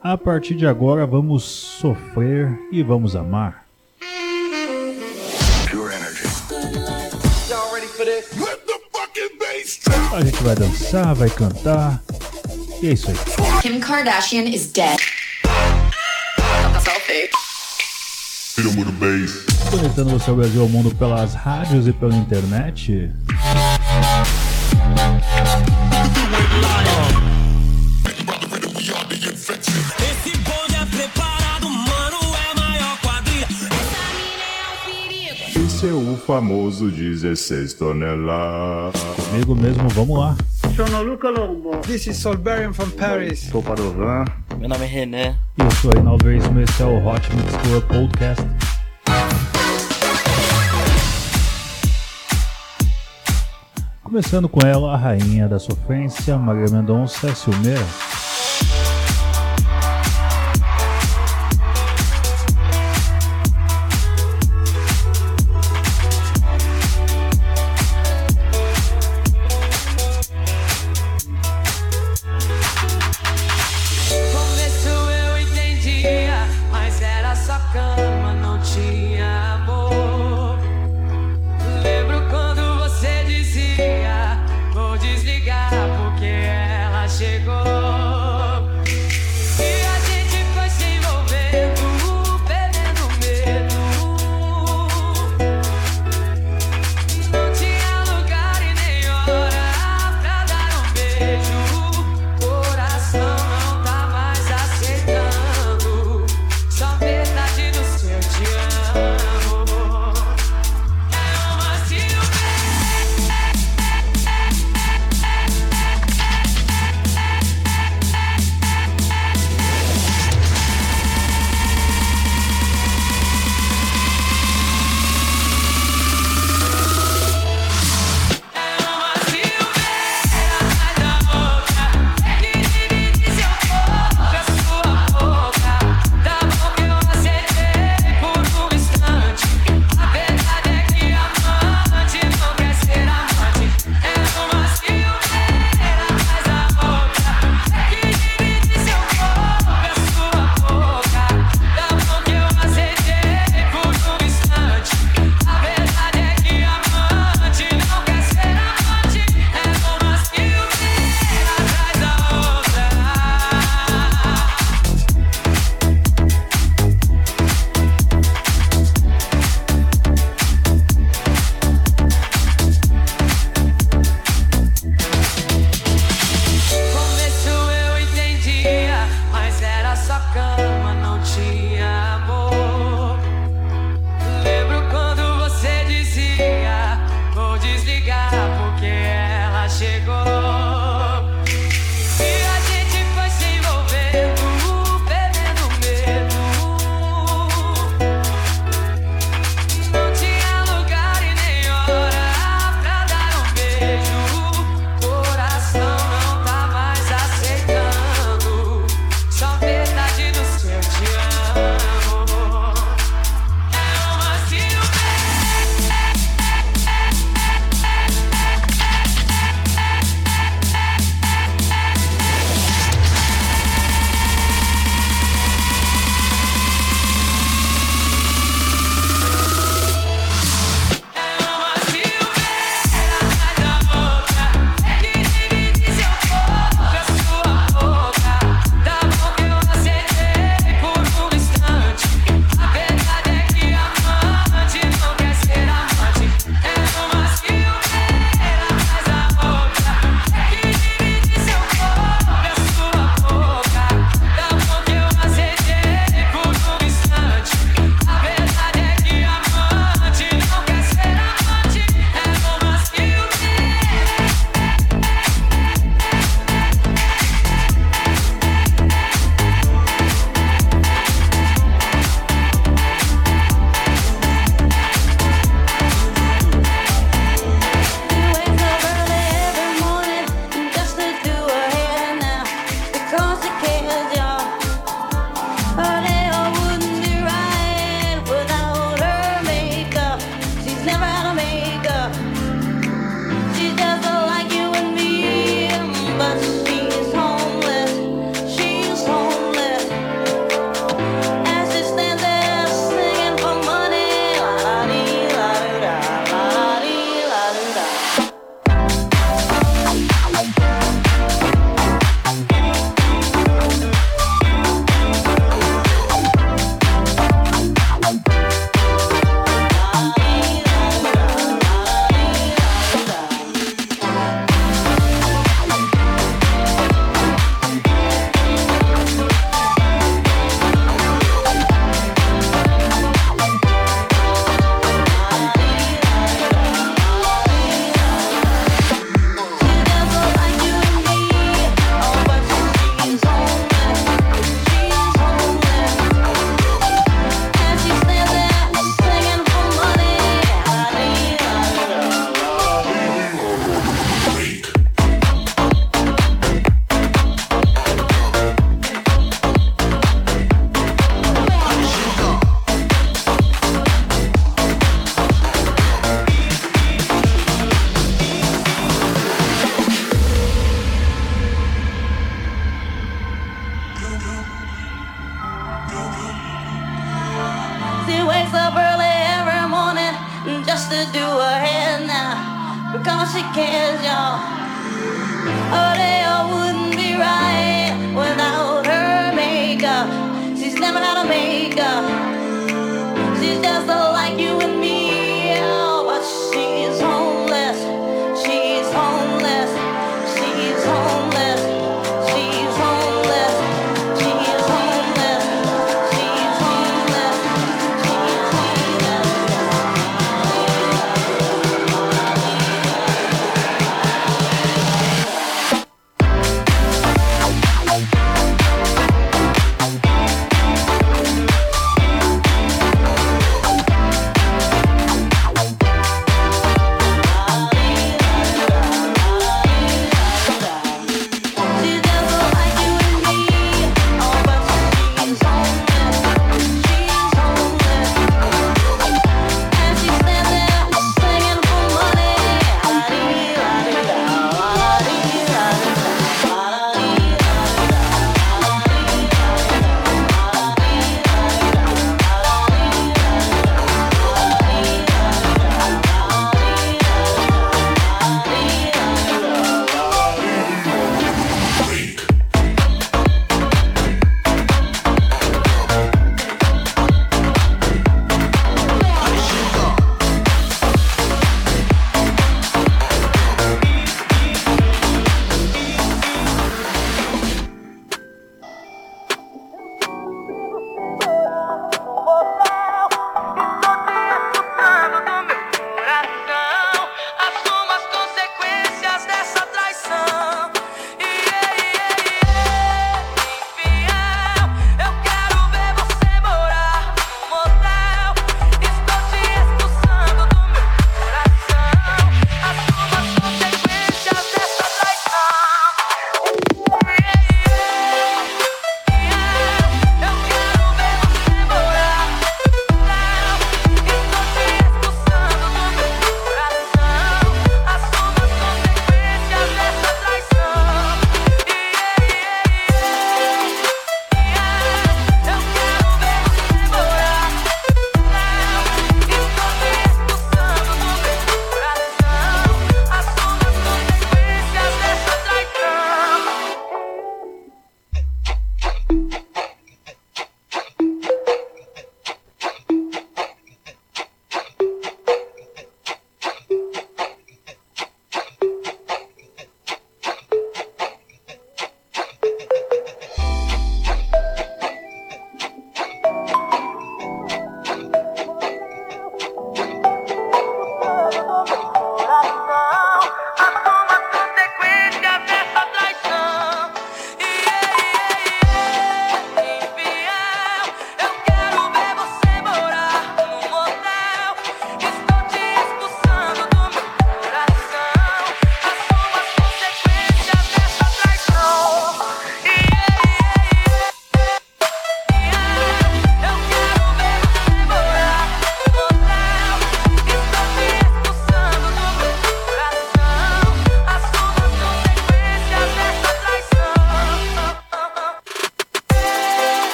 A partir de agora vamos sofrer e vamos amar. A gente vai dançar, vai cantar. E é isso aí. Kim Kardashian is dead. Conectando você ao Brasil ao mundo pelas rádios e pela internet. Famoso 16 toneladas. Comigo mesmo, vamos lá. Sono Luca Lombo. This is Solberian from Paris. Sou Padovan. Meu nome é René. E eu sou Reinaldo Veríssimo, esse é o Hot Mix Club Podcast. Começando com ela, a rainha da sofrência, Maria Mendonça Silmeira.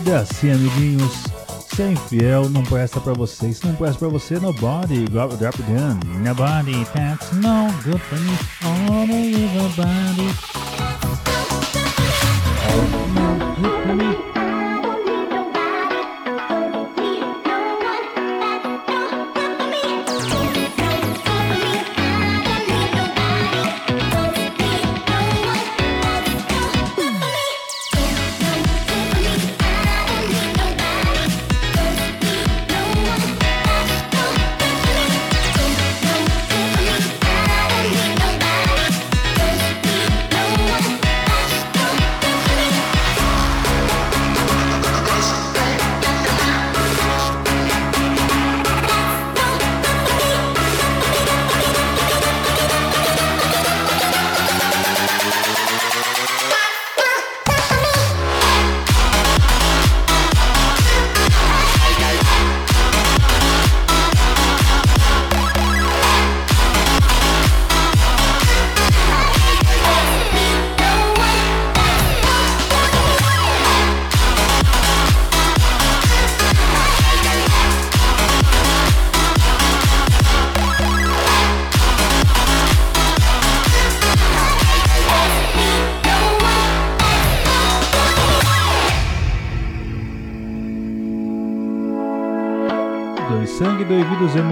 vida é assim, amiguinhos. Ser infiel não presta pra você. Se não presta pra você, nobody. Drop, drop gun. Nobody. That's no good for me. Only nobody.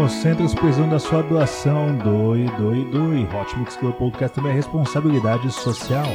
Hemocentros, precisando da sua doação. Doe, doe, doe. Hot Mix Club Podcast também é responsabilidade social.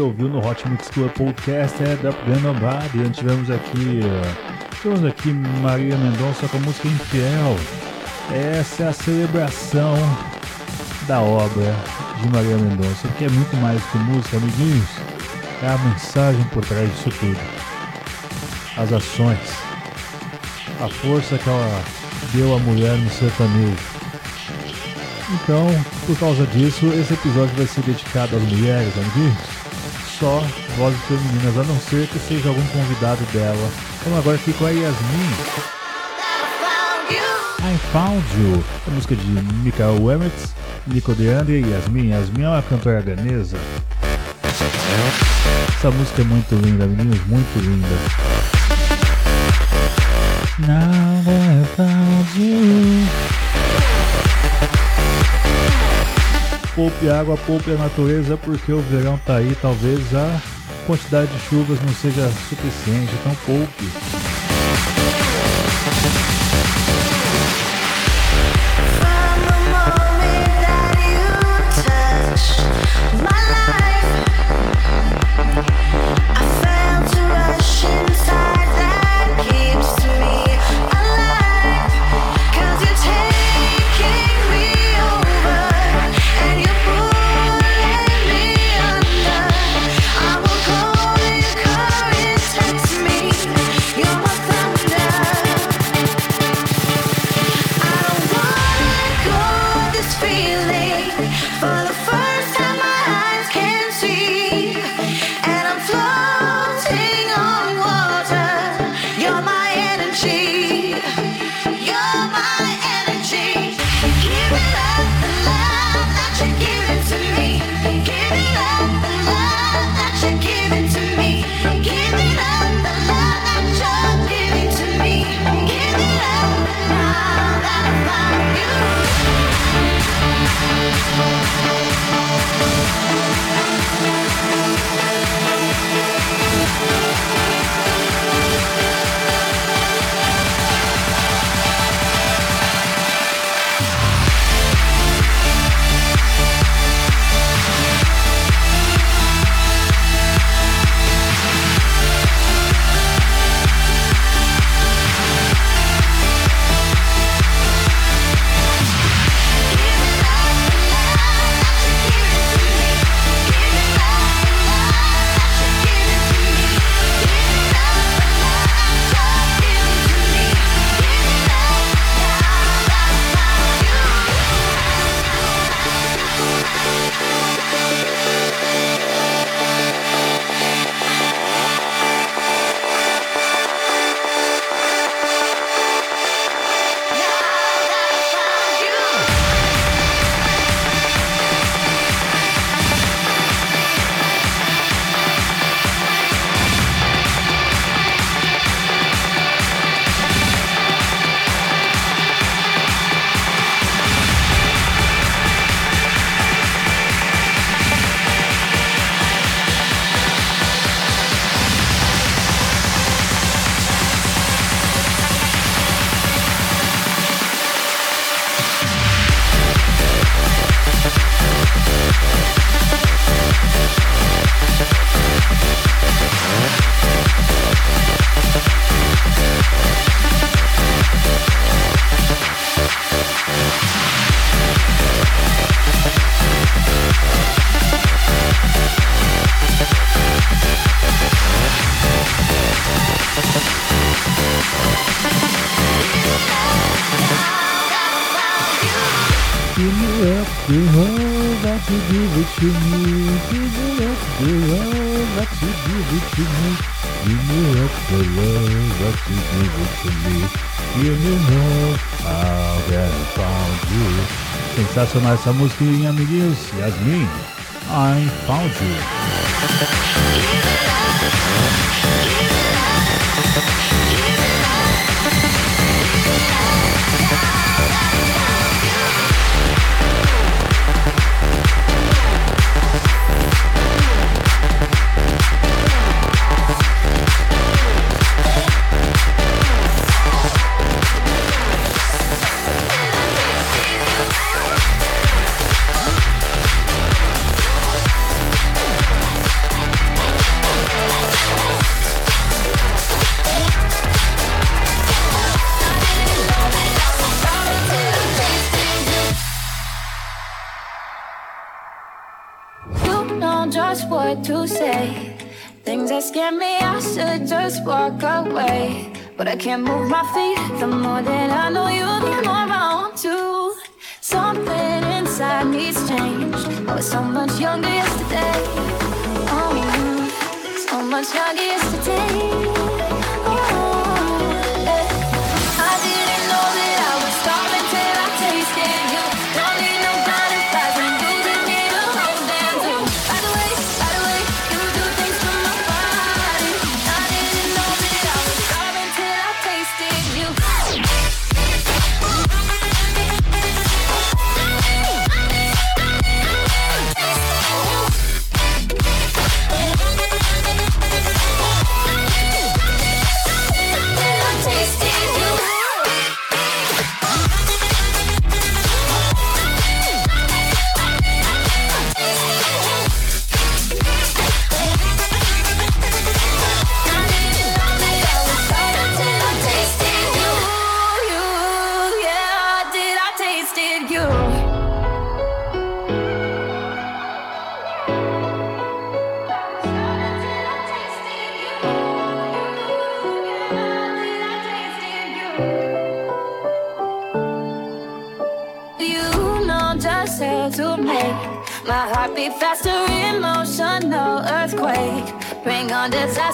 Você ouviu no Hot Mix Club Podcast é da Gun Nobody. Antes tivemos aqui, tivemos aqui Maria Mendonça com a música Infiel. Essa é a celebração da obra de Maria Mendonça, que é muito mais que música, amiguinhos. É a mensagem por trás disso tudo. As ações. A força que ela deu à mulher no sertanejo. Então, por causa disso, esse episódio vai ser dedicado às mulheres, amiguinhos. Só vozes femininas, a não ser que seja algum convidado dela. Vamos agora com a Yasmin. I Found You, a música de Michael Wemetz, Nico DeAndre e Yasmin. Yasmin é uma cantora ganesa. Essa música é muito linda, meninos, muito linda. Now I found you. Poupe água, poupe a natureza, porque o verão tá aí, talvez a quantidade de chuvas não seja suficiente, então poupe. you up the hole that you give it to me. Give me up the that you give it to me. Give me up the love that you give it to me. Give me up how I found you. Sensacional essa musiquinha, amiguinhos. Yasmin, I found you. can't move my feet. The more that I know you, the more I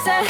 在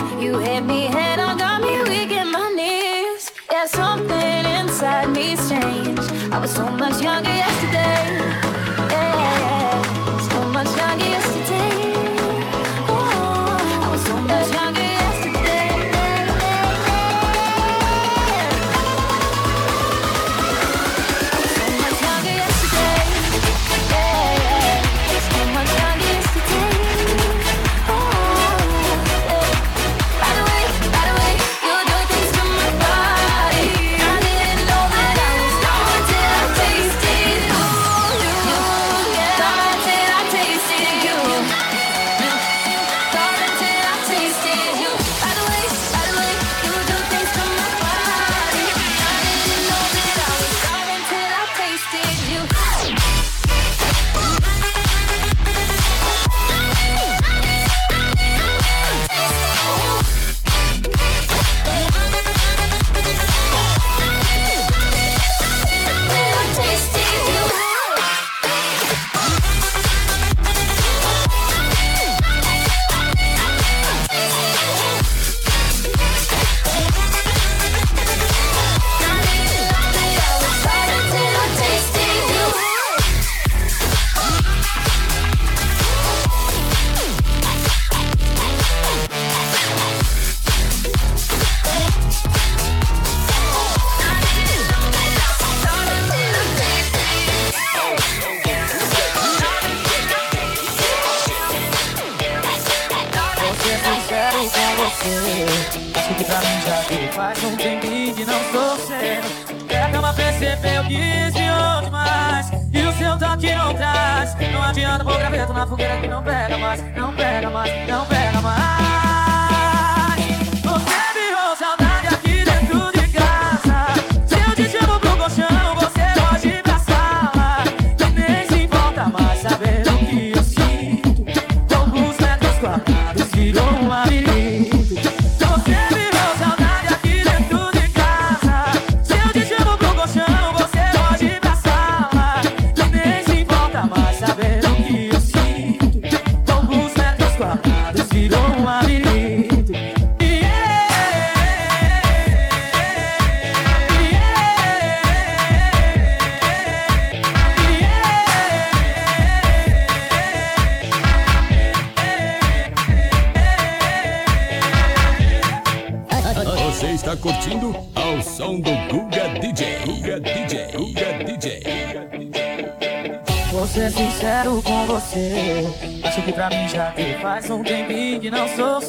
Vou ser sincero com você. Acho que pra mim já que faz um tempinho que não sou.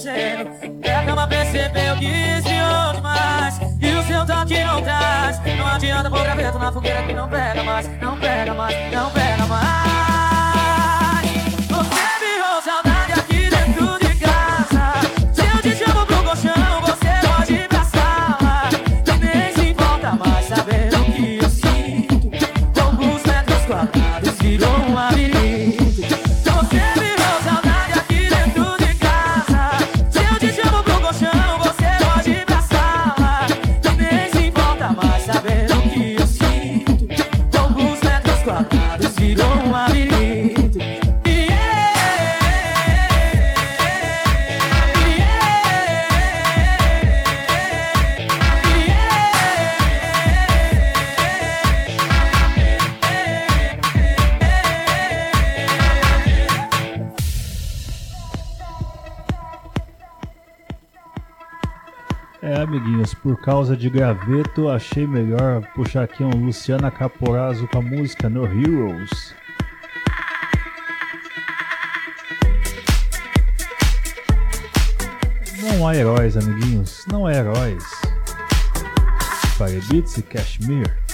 E a cama percebeu que esfriou demais. E o seu toque não traz. Não adianta pôr graveto na fogueira que não pega mais. Não pega mais, não pega mais. Causa de graveto, achei melhor puxar aqui um Luciana Caporazzo com a música No Heroes. Não há heróis, amiguinhos, não há heróis. Firebeats e Kashmir.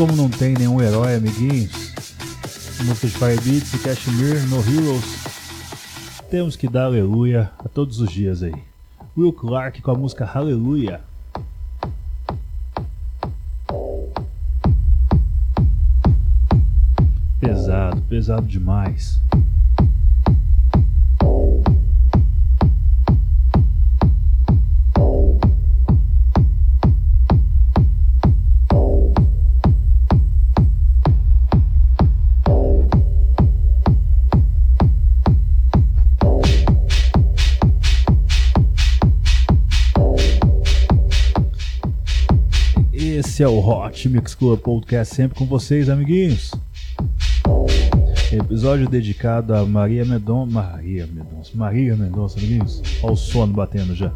como não tem nenhum herói, amiguinhos, músicas de Firebeats e Cashmere no Heroes, temos que dar aleluia a todos os dias aí. Will Clark com a música Hallelujah. Pesado, pesado demais. Esse é o Hot Mix Club Podcast, sempre com vocês, amiguinhos. Episódio dedicado a Maria Mendonça. Maria Mendonça. Maria Mendonça, amiguinhos. Olha o sono batendo já.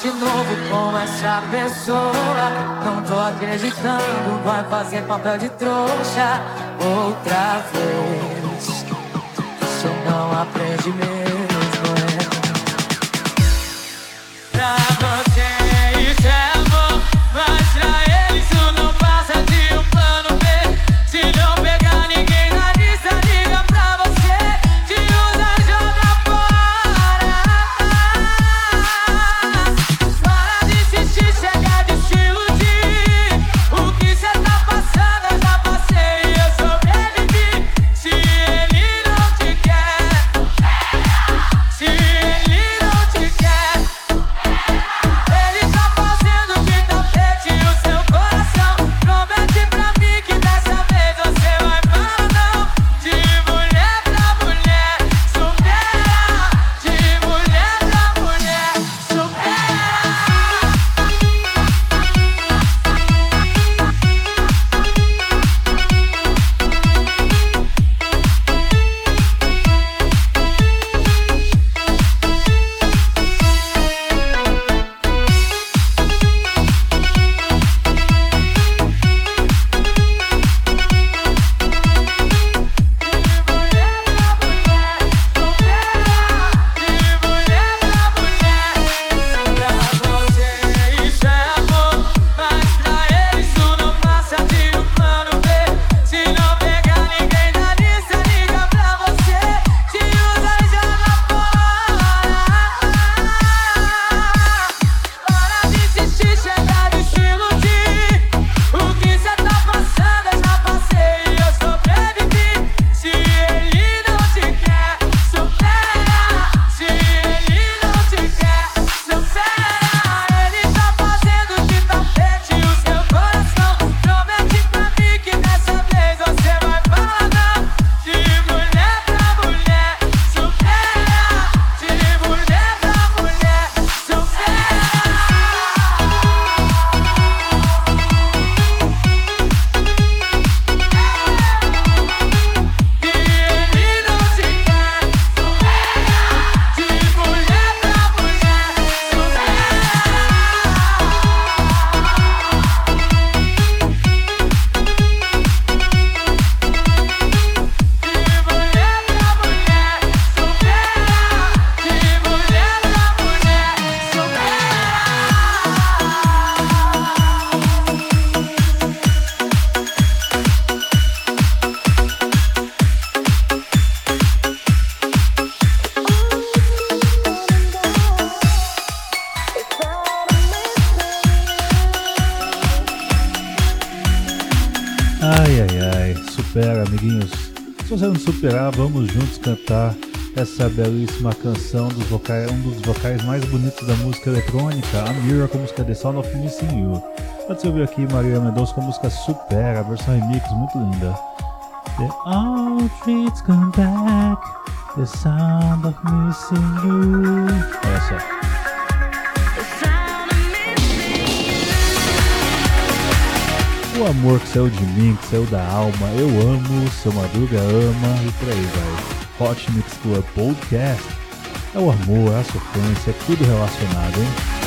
de novo com essa pessoa. Não tô acreditando, vai fazer papel de trouxa outra vez. Você não aprende mesmo. Belíssima canção dos vocais, um dos vocais mais bonitos da música eletrônica, a Mirror com a música The Sound of Missing You. Pode você ouvir aqui Maria Mendonça com a música Supera, a versão remix, muito linda. The all treats come back, the sound of missing you. Olha só. O amor que saiu de mim, que saiu da alma, eu amo, seu Madruga ama e por aí vai. Hot Mix Club Podcast é o amor, é a sofrência, é tudo relacionado, hein?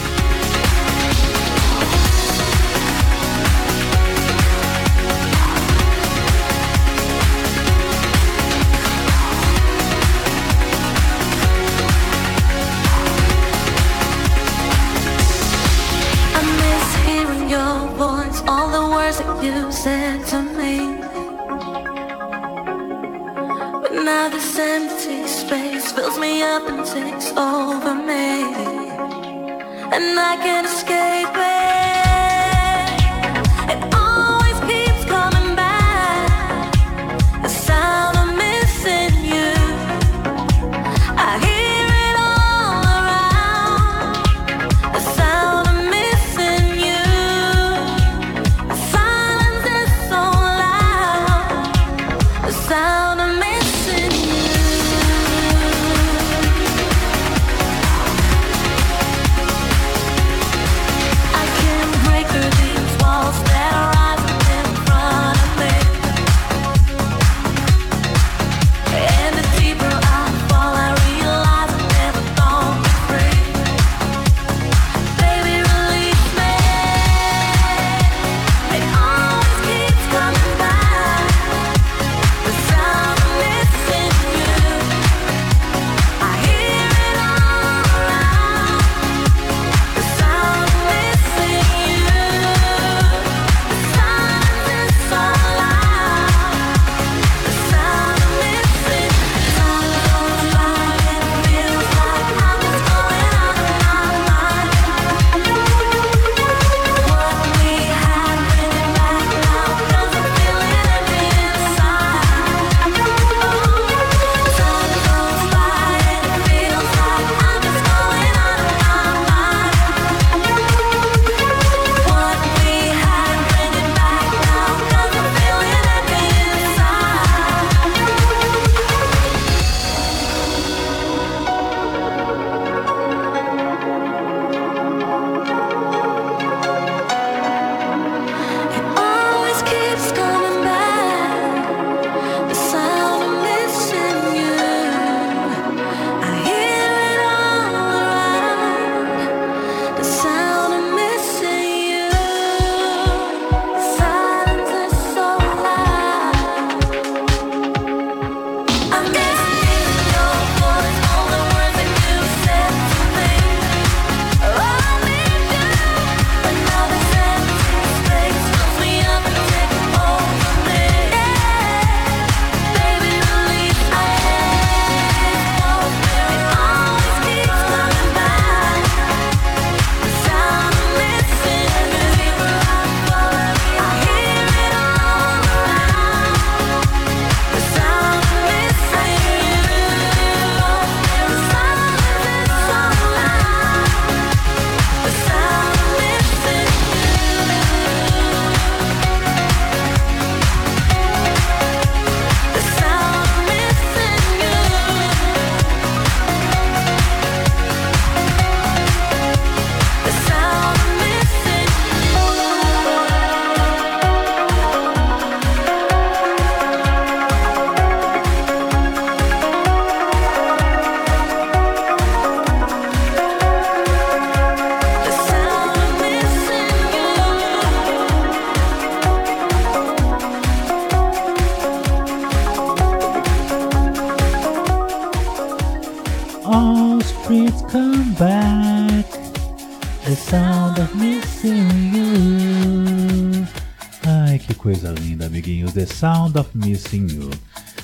Sound of missing you.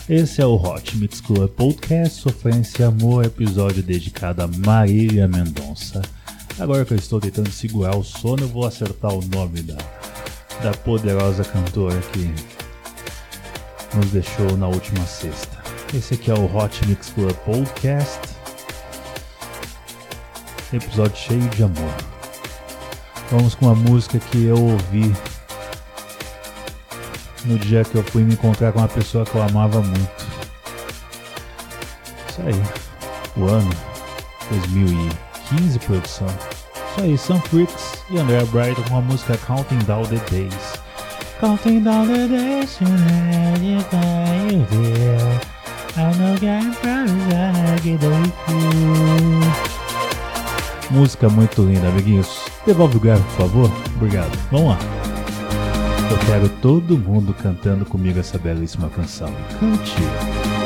Esse é o Hot Mix Club Podcast Sofrência e Amor, episódio dedicado a Marília Mendonça. Agora que eu estou tentando segurar o sono, eu vou acertar o nome da, da poderosa cantora aqui. nos deixou na última sexta. Esse aqui é o Hot Mix Club Podcast. Episódio cheio de amor. Vamos com uma música que eu ouvi no dia que eu fui me encontrar com uma pessoa que eu amava muito. Isso aí. O ano 2015, produção. Isso aí, Sam Freaks e André Bright com a música Counting Down the Days. Counting down the days you find you. I know I'm proud I get you. Música muito linda, amiguinhos. Devolve o grave, por favor. Obrigado. Vamos lá. Eu quero todo mundo cantando comigo essa belíssima canção. Cante.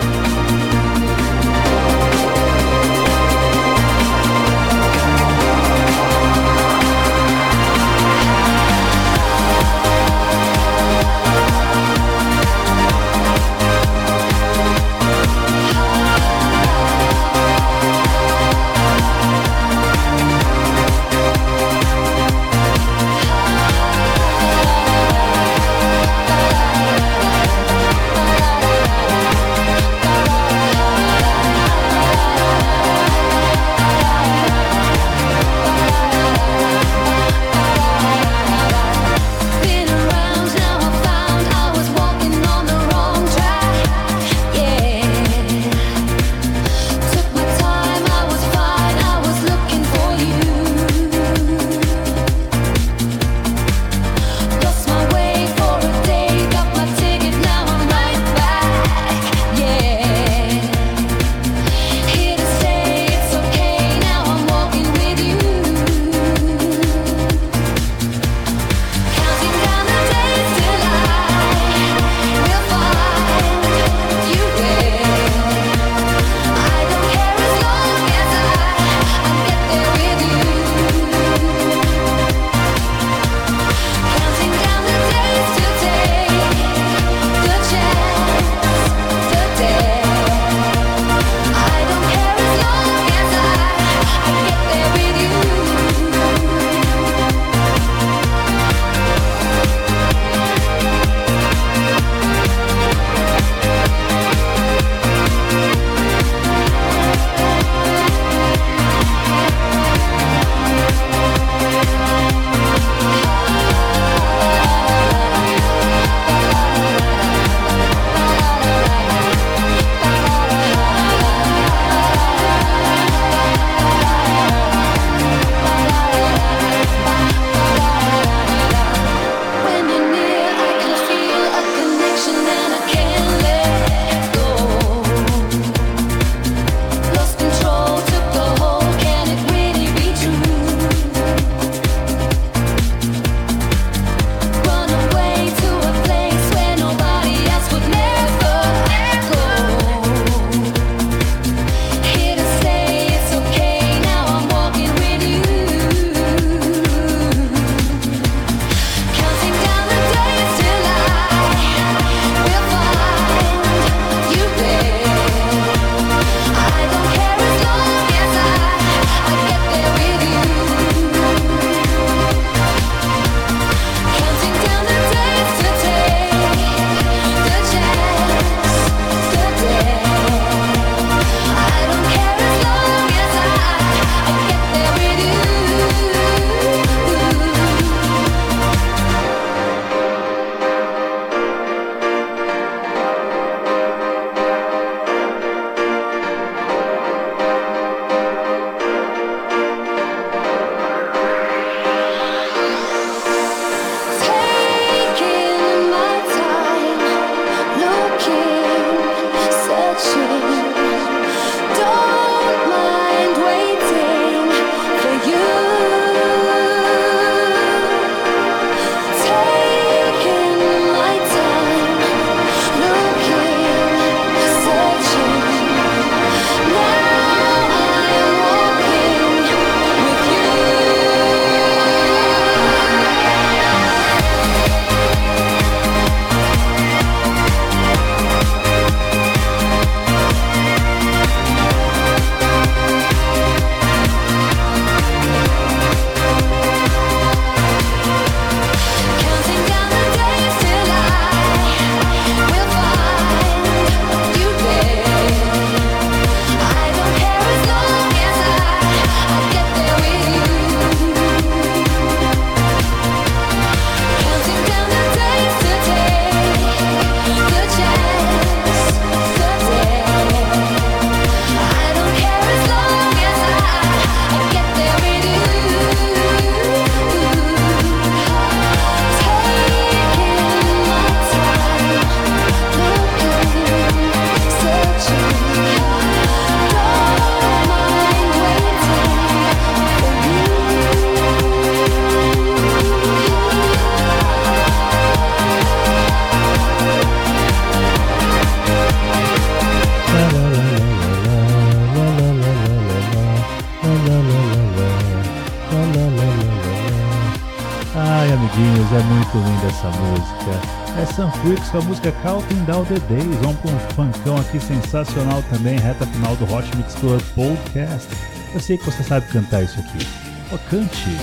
Quips com a música Counting Down the Days. Vamos com um funkão aqui sensacional também, reta final do Hot Mix Club Podcast. Eu sei que você sabe cantar isso aqui. Ó, cante!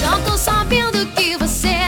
Já tô sabendo que você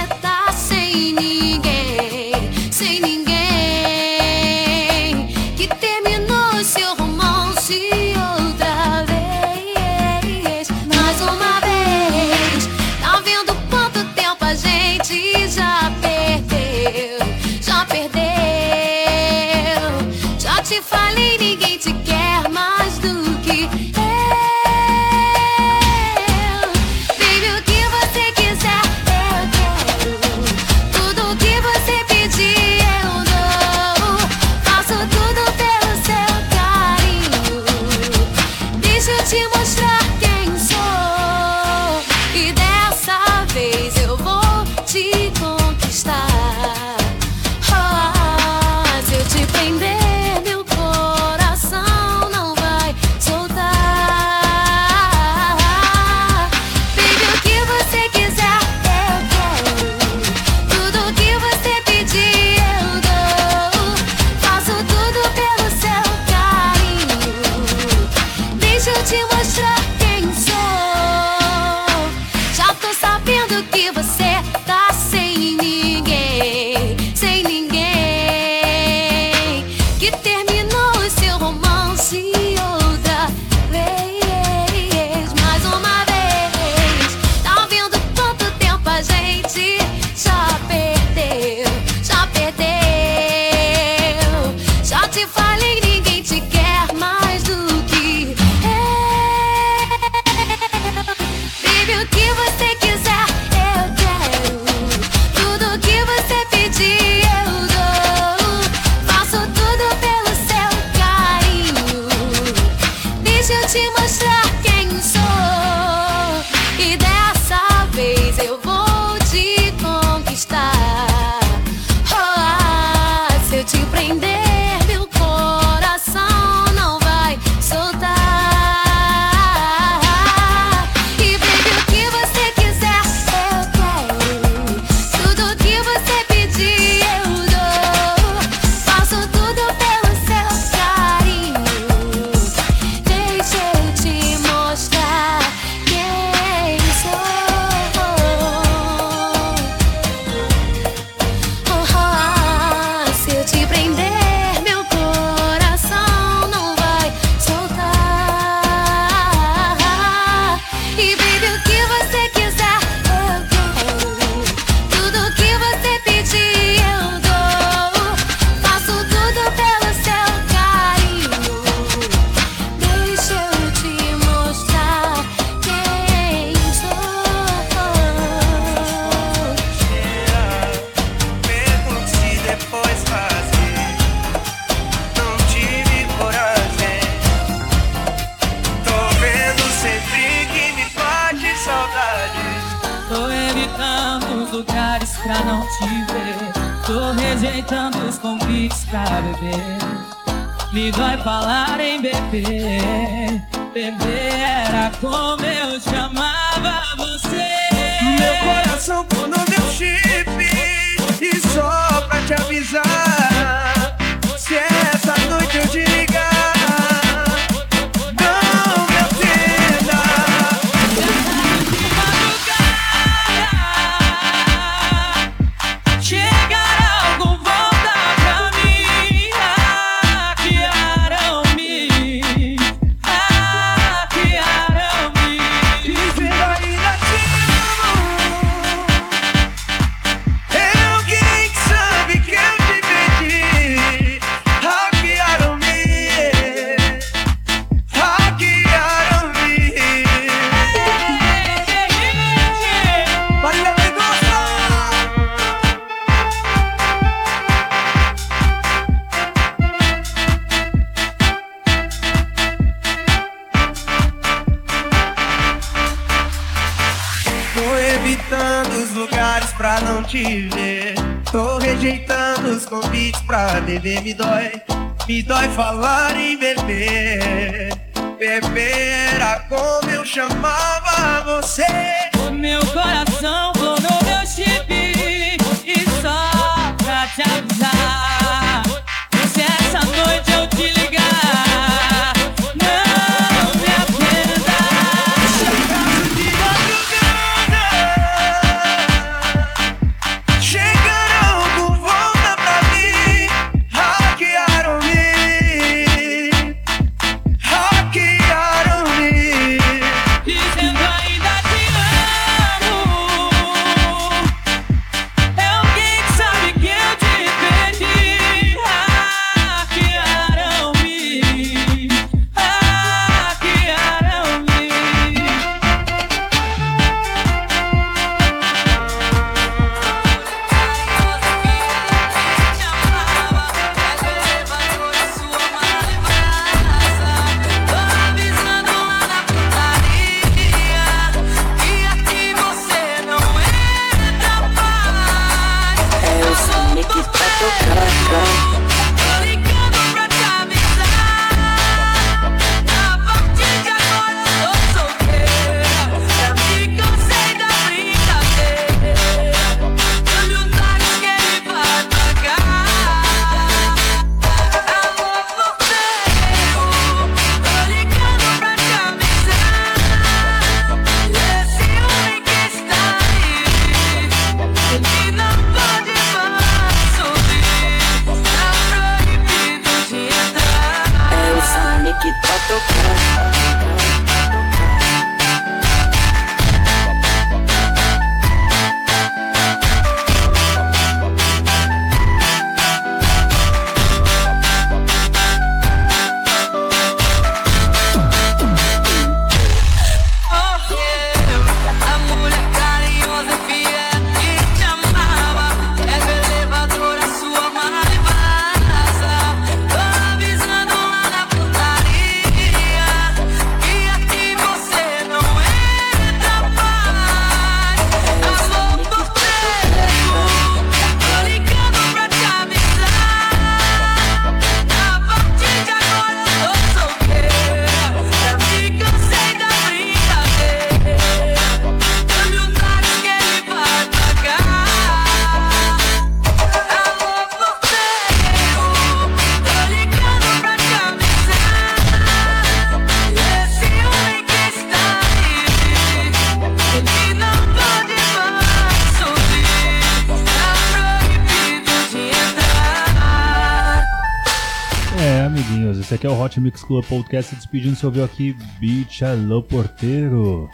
Esse aqui é o Hot Mix Club Podcast. Se despedindo, Se ouviu aqui Beach Alô Porteiro.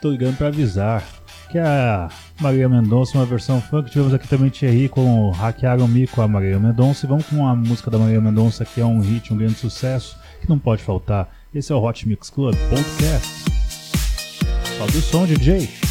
Tô ligando pra avisar que a Maria Mendonça, uma versão funk. Tivemos aqui também Thierry com Hackearam Me com a Maria Mendonça. E vamos com a música da Maria Mendonça, que é um hit, um grande sucesso, que não pode faltar. Esse é o Hot Mix Club Podcast. Sobe o som, DJ.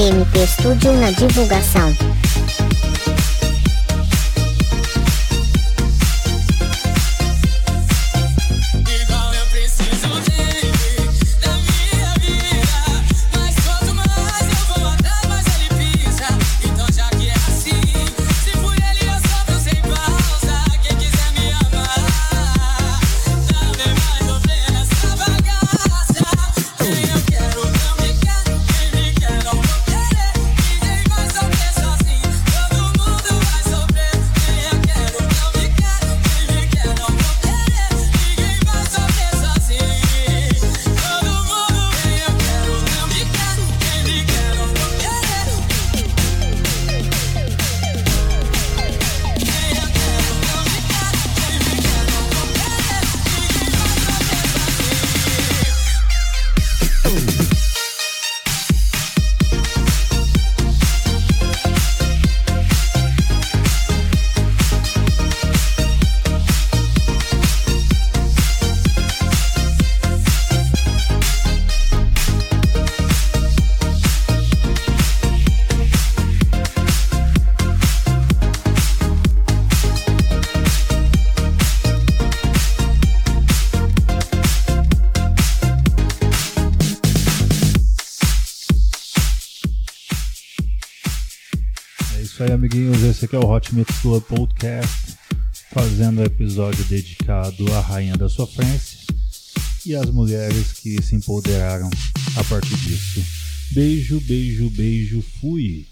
MP Studio na divulgação. Esse aqui é o Hot Mix Club Podcast, fazendo episódio dedicado à rainha da sofrência e às mulheres que se empoderaram a partir disso. Beijo, beijo, beijo, fui!